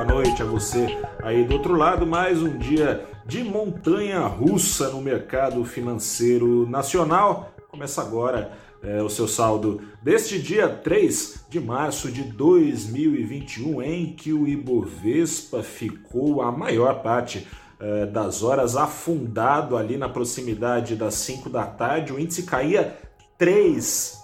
boa noite a você aí do outro lado. Mais um dia de montanha russa no mercado financeiro nacional. Começa agora é, o seu saldo deste dia 3 de março de 2021, em que o Ibovespa ficou a maior parte é, das horas afundado ali na proximidade das 5 da tarde. O índice caía 3,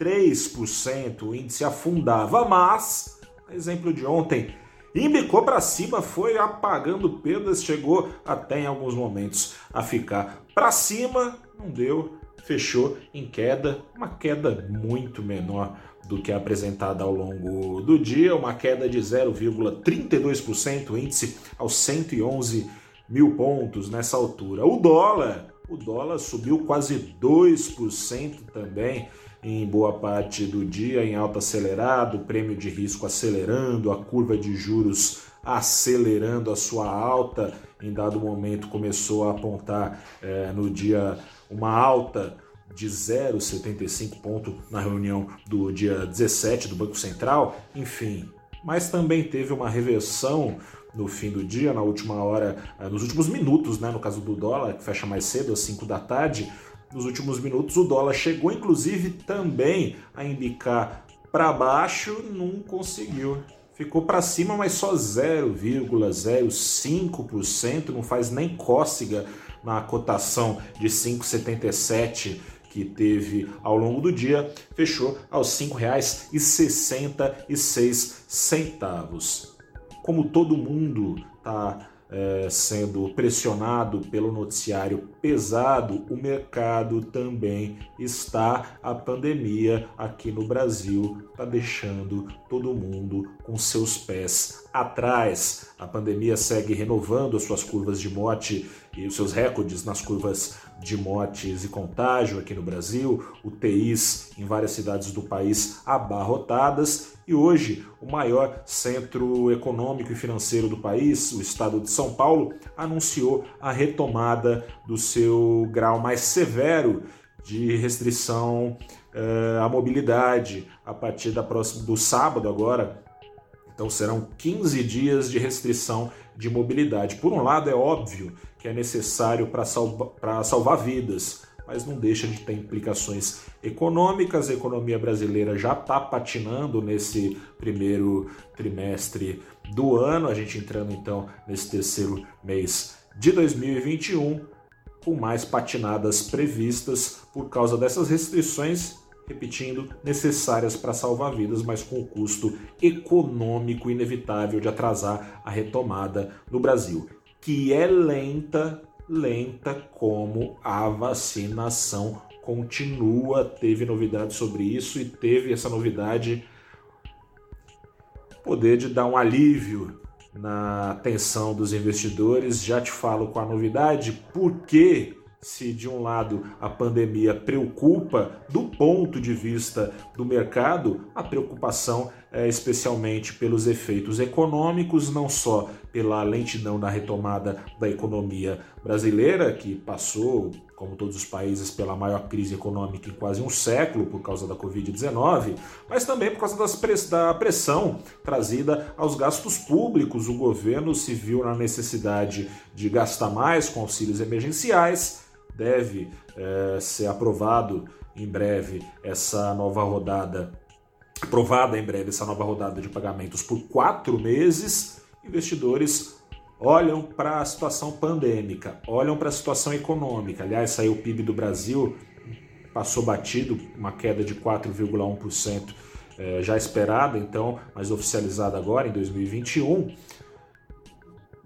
3%, o índice afundava, mas exemplo de ontem, embicou para cima, foi apagando perdas, chegou até em alguns momentos a ficar para cima, não deu, fechou em queda, uma queda muito menor do que apresentada ao longo do dia, uma queda de 0,32%, índice aos 111 mil pontos nessa altura. O dólar, o dólar subiu quase 2% também em boa parte do dia em alta acelerado, prêmio de risco acelerando, a curva de juros acelerando a sua alta. Em dado momento começou a apontar é, no dia uma alta de 0,75 ponto na reunião do dia 17 do Banco Central, enfim. Mas também teve uma reversão no fim do dia, na última hora, é, nos últimos minutos, né, no caso do dólar, que fecha mais cedo, às 5 da tarde, nos últimos minutos. O dólar chegou, inclusive, também a indicar para baixo, não conseguiu. Ficou para cima, mas só 0,05%, não faz nem cócega na cotação de 5,77 que teve ao longo do dia, fechou aos R$ 5,66. Como todo mundo está é, sendo pressionado pelo noticiário pesado, o mercado também está. A pandemia aqui no Brasil está deixando todo mundo com seus pés atrás. A pandemia segue renovando as suas curvas de morte e os seus recordes nas curvas de mortes e contágio aqui no Brasil, UTIs em várias cidades do país abarrotadas e hoje, o maior centro econômico e financeiro do país, o estado de São Paulo, anunciou a retomada do seu grau mais severo de restrição uh, à mobilidade a partir da próxima, do sábado agora. Então serão 15 dias de restrição de mobilidade. Por um lado, é óbvio que é necessário para salva, salvar vidas mas não deixa de ter implicações econômicas. A economia brasileira já está patinando nesse primeiro trimestre do ano, a gente entrando então nesse terceiro mês de 2021, com mais patinadas previstas por causa dessas restrições repetindo, necessárias para salvar vidas, mas com o custo econômico inevitável de atrasar a retomada no Brasil, que é lenta lenta como a vacinação continua. Teve novidade sobre isso e teve essa novidade poder de dar um alívio na atenção dos investidores. Já te falo com a novidade, porque se de um lado a pandemia preocupa do ponto de vista do mercado, a preocupação especialmente pelos efeitos econômicos, não só pela lentidão da retomada da economia brasileira, que passou, como todos os países, pela maior crise econômica em quase um século por causa da Covid-19, mas também por causa das, da pressão trazida aos gastos públicos. O governo se viu na necessidade de gastar mais com auxílios emergenciais deve é, ser aprovado em breve essa nova rodada, aprovada em breve essa nova rodada de pagamentos por quatro meses, investidores olham para a situação pandêmica, olham para a situação econômica. Aliás, saiu o PIB do Brasil, passou batido, uma queda de 4,1%. É, já esperada, então, mas oficializada agora em 2021,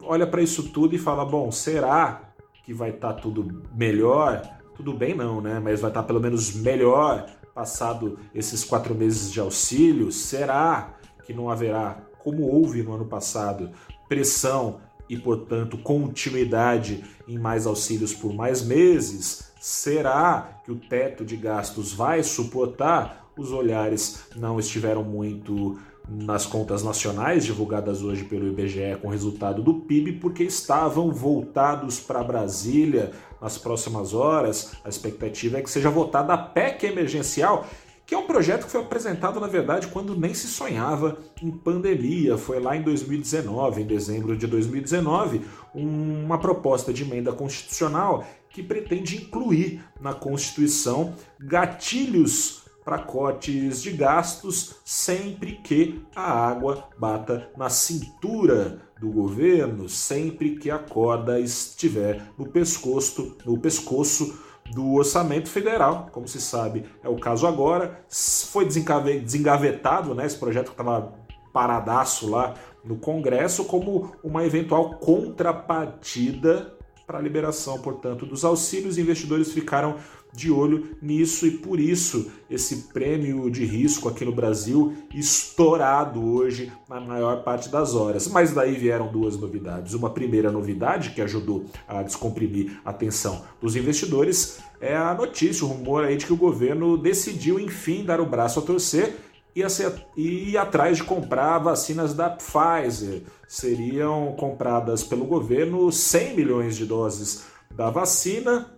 olha para isso tudo e fala: bom, será que vai estar tá tudo melhor, tudo bem não, né? Mas vai estar pelo menos melhor passado esses quatro meses de auxílio. Será que não haverá, como houve no ano passado, pressão e, portanto, continuidade em mais auxílios por mais meses? Será que o teto de gastos vai suportar? Os olhares não estiveram muito nas contas nacionais divulgadas hoje pelo IBGE com o resultado do PIB, porque estavam voltados para Brasília nas próximas horas. A expectativa é que seja votada a PEC emergencial, que é um projeto que foi apresentado, na verdade, quando nem se sonhava em pandemia. Foi lá em 2019, em dezembro de 2019, uma proposta de emenda constitucional que pretende incluir na Constituição gatilhos para cortes de gastos sempre que a água bata na cintura do governo, sempre que a corda estiver no pescoço, no pescoço do orçamento federal, como se sabe é o caso agora. Foi desengavetado, né, esse projeto que estava paradaço lá no Congresso, como uma eventual contrapartida para a liberação, portanto, dos auxílios. Investidores ficaram de olho nisso e por isso esse prêmio de risco aqui no Brasil estourado hoje na maior parte das horas. Mas daí vieram duas novidades. Uma primeira novidade que ajudou a descomprimir a atenção dos investidores é a notícia, o rumor aí de que o governo decidiu enfim dar o braço a torcer e ir atrás de comprar vacinas da Pfizer. Seriam compradas pelo governo 100 milhões de doses da vacina,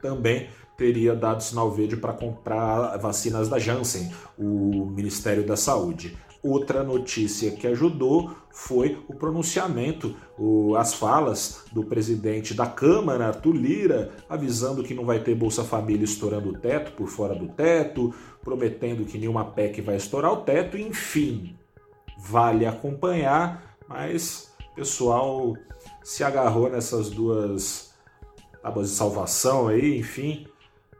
também teria dado sinal verde para comprar vacinas da Janssen, o Ministério da Saúde. Outra notícia que ajudou foi o pronunciamento, o, as falas do presidente da Câmara, Arthur Lira, avisando que não vai ter Bolsa Família estourando o teto por fora do teto, prometendo que nenhuma PEC vai estourar o teto, enfim. Vale acompanhar, mas o pessoal se agarrou nessas duas tábuas de salvação aí, enfim,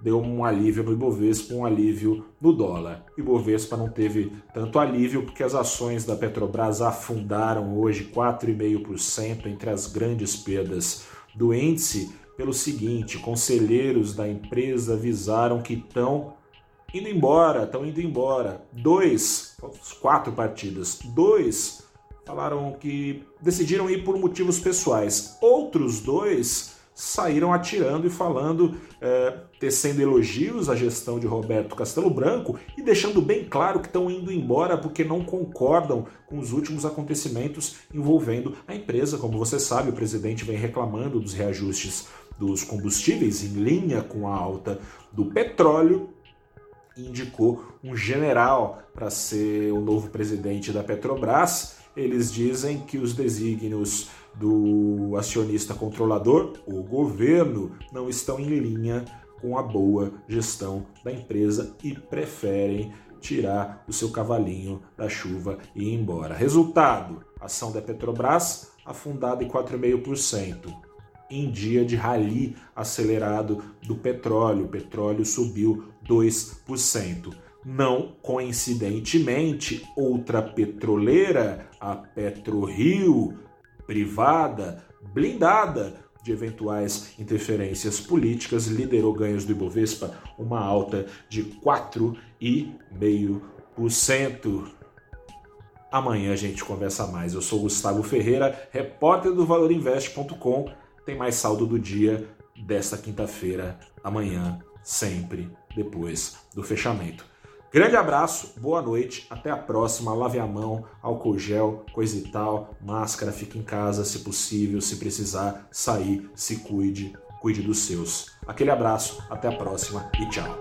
deu um alívio no Ibovespa, um alívio no dólar. Ibovespa não teve tanto alívio porque as ações da Petrobras afundaram hoje 4,5% entre as grandes perdas do índice. Pelo seguinte, conselheiros da empresa avisaram que estão indo embora, estão indo embora. Dois, quatro partidas, dois falaram que decidiram ir por motivos pessoais. Outros dois saíram atirando e falando, é, tecendo elogios à gestão de Roberto Castelo Branco e deixando bem claro que estão indo embora porque não concordam com os últimos acontecimentos envolvendo a empresa. Como você sabe, o presidente vem reclamando dos reajustes dos combustíveis em linha com a alta do petróleo e indicou um general para ser o novo presidente da Petrobras. Eles dizem que os desígnios do acionista controlador, o governo, não estão em linha com a boa gestão da empresa e preferem tirar o seu cavalinho da chuva e ir embora. Resultado: ação da Petrobras afundada em 4,5%. Em dia de rally acelerado do petróleo, o petróleo subiu 2%. Não coincidentemente, outra petroleira, a PetroRio, privada, blindada de eventuais interferências políticas, liderou ganhos do Ibovespa, uma alta de 4,5%. Amanhã a gente conversa mais. Eu sou Gustavo Ferreira, repórter do valorinvest.com. Tem mais saldo do dia desta quinta-feira, amanhã, sempre depois do fechamento. Grande abraço, boa noite, até a próxima. Lave a mão, álcool gel, coisa e tal, máscara, fique em casa se possível, se precisar sair, se cuide, cuide dos seus. Aquele abraço, até a próxima e tchau.